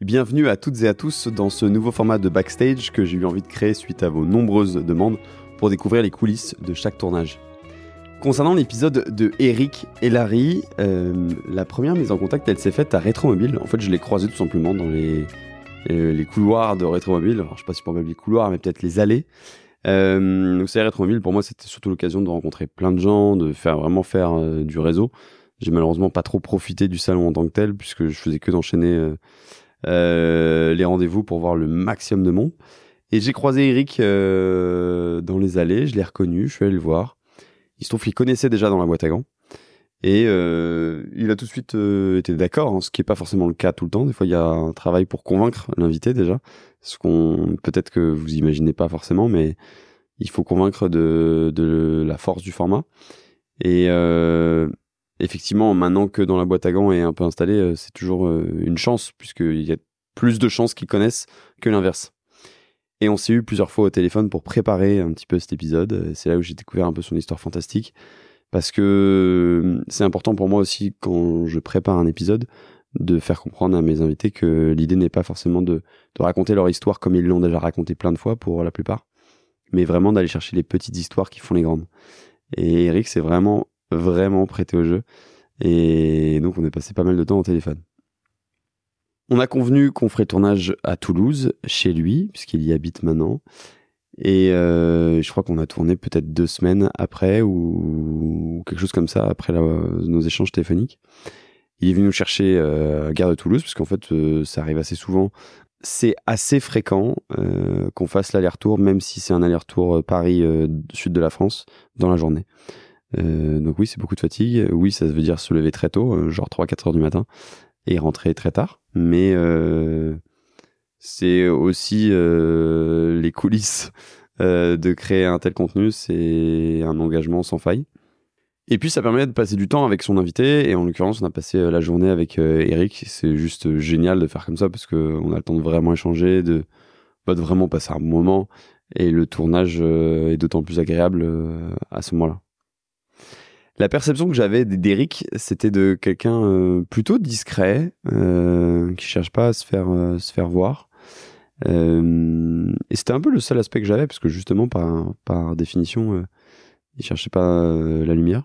Bienvenue à toutes et à tous dans ce nouveau format de backstage que j'ai eu envie de créer suite à vos nombreuses demandes pour découvrir les coulisses de chaque tournage. Concernant l'épisode de Eric et Larry, euh, la première mise en contact elle s'est faite à Rétromobile. En fait, je l'ai croisé tout simplement dans les, euh, les couloirs de Rétromobile. Alors, je sais pas si pour les couloirs, mais peut-être les allées. Euh, donc, c'est Rétromobile. Pour moi, c'était surtout l'occasion de rencontrer plein de gens, de faire vraiment faire euh, du réseau. J'ai malheureusement pas trop profité du salon en tant que tel, puisque je faisais que d'enchaîner les rendez-vous pour voir le maximum de monde. Et j'ai croisé Eric euh, dans les allées, je l'ai reconnu, je suis allé le voir. Il se trouve qu'il connaissait déjà dans la boîte à gants. Et euh, il a tout de suite euh, été d'accord, hein, ce qui n'est pas forcément le cas tout le temps. Des fois, il y a un travail pour convaincre l'invité déjà, ce qu'on peut-être que vous imaginez pas forcément, mais il faut convaincre de, de la force du format. Et euh, effectivement, maintenant que dans la boîte à gants est un peu installé, euh, c'est toujours euh, une chance, puisqu'il y a plus de chances qu'ils connaissent que l'inverse. Et on s'est eu plusieurs fois au téléphone pour préparer un petit peu cet épisode. C'est là où j'ai découvert un peu son histoire fantastique. Parce que euh, c'est important pour moi aussi, quand je prépare un épisode, de faire comprendre à mes invités que l'idée n'est pas forcément de, de raconter leur histoire comme ils l'ont déjà raconté plein de fois pour la plupart, mais vraiment d'aller chercher les petites histoires qui font les grandes. Et Eric s'est vraiment, vraiment prêté au jeu. Et donc on est passé pas mal de temps au téléphone. On a convenu qu'on ferait tournage à Toulouse, chez lui, puisqu'il y habite maintenant. Et euh, je crois qu'on a tourné peut-être deux semaines après ou quelque chose comme ça après nos échanges téléphoniques. Il est venu nous chercher euh, à Gare de Toulouse parce qu'en fait euh, ça arrive assez souvent. C'est assez fréquent qu'on fasse l'aller-retour, même si c'est un aller-retour euh, Paris euh, sud de la France dans la journée. Euh, donc oui, c'est beaucoup de fatigue. Oui, ça veut dire se lever très tôt, euh, genre 3-4 heures du matin, et rentrer très tard. Mais euh, c'est aussi les coulisses de créer un tel contenu, c'est un engagement sans faille. Et puis ça permet de passer du temps avec son invité, et en l'occurrence on a passé la journée avec Eric. C'est juste génial de faire comme ça parce que on a le temps de vraiment échanger, de, bah, de vraiment passer un moment, et le tournage est d'autant plus agréable à ce moment-là. La perception que j'avais d'Eric, c'était de quelqu'un euh, plutôt discret, euh, qui cherche pas à se faire euh, se faire voir. Euh, et c'était un peu le seul aspect que j'avais, parce que justement, par, par définition, il cherchait pas la lumière.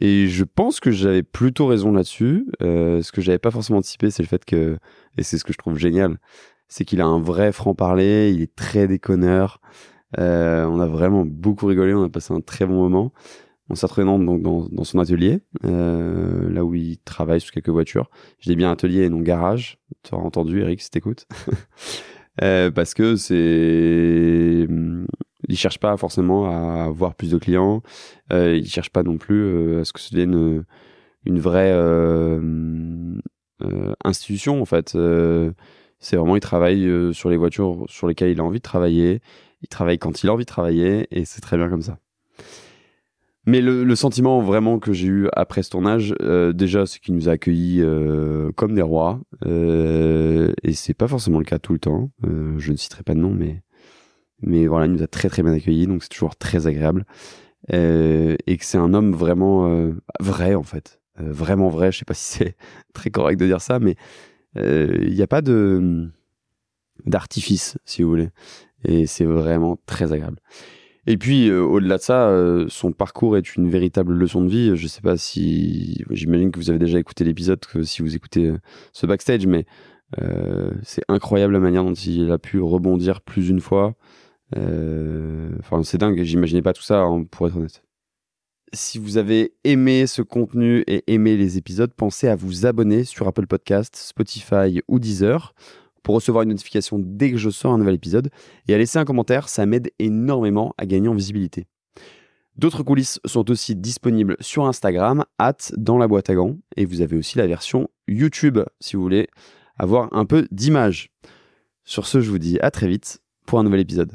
Et je pense que j'avais plutôt raison là-dessus. Ce que j'avais pas forcément anticipé, c'est le fait que, et c'est ce que je trouve génial, c'est qu'il a un vrai franc-parler, il est très déconneur. On a vraiment beaucoup rigolé, on a passé un très bon moment. Retrouvé dans, donc dans, son atelier, euh, là où il travaille sur quelques voitures. Je dis bien atelier et non garage. Tu auras entendu, Eric, si t'écoutes. Euh, parce que c'est, il cherche pas forcément à avoir plus de clients. Euh, il cherche pas non plus euh, à ce que ce devienne euh, une vraie euh, institution en fait. C'est vraiment il travaille sur les voitures sur lesquelles il a envie de travailler. Il travaille quand il a envie de travailler et c'est très bien comme ça. Mais le, sentiment vraiment que j'ai eu après ce tournage, euh, déjà, c'est qu'il nous a accueillis euh, comme des rois, euh, et c'est pas forcément le cas tout le temps. Euh, je ne citerai pas de nom, mais mais voilà, il nous a très très bien accueillis, donc c'est toujours très agréable, et que c'est un homme vraiment vrai en fait, vraiment vrai. Je sais pas si c'est très correct de dire ça, mais il n'y a pas de d'artifice, si vous voulez, et c'est vraiment très agréable. Et puis, euh, au-delà de ça, euh, son parcours est une véritable leçon de vie. Je sais pas si... J'imagine que vous avez déjà écouté l'épisode, si vous écoutez euh, ce backstage, mais c'est incroyable la manière dont il a pu rebondir plus d'une fois. Enfin, c'est dingue, j'imaginais pas tout ça, hein, pour être honnête. Si vous avez aimé ce contenu et aimé les épisodes, pensez à vous abonner sur Apple Podcast, Spotify ou Deezer pour recevoir une notification dès que je sors un nouvel épisode et à laisser un commentaire, ça m'aide énormément à gagner en visibilité. D'autres coulisses sont aussi disponibles sur Instagram, at dans la boîte à gants, et vous avez aussi la version YouTube si vous voulez avoir un peu d'image. Sur ce, je vous dis à très vite pour un nouvel épisode.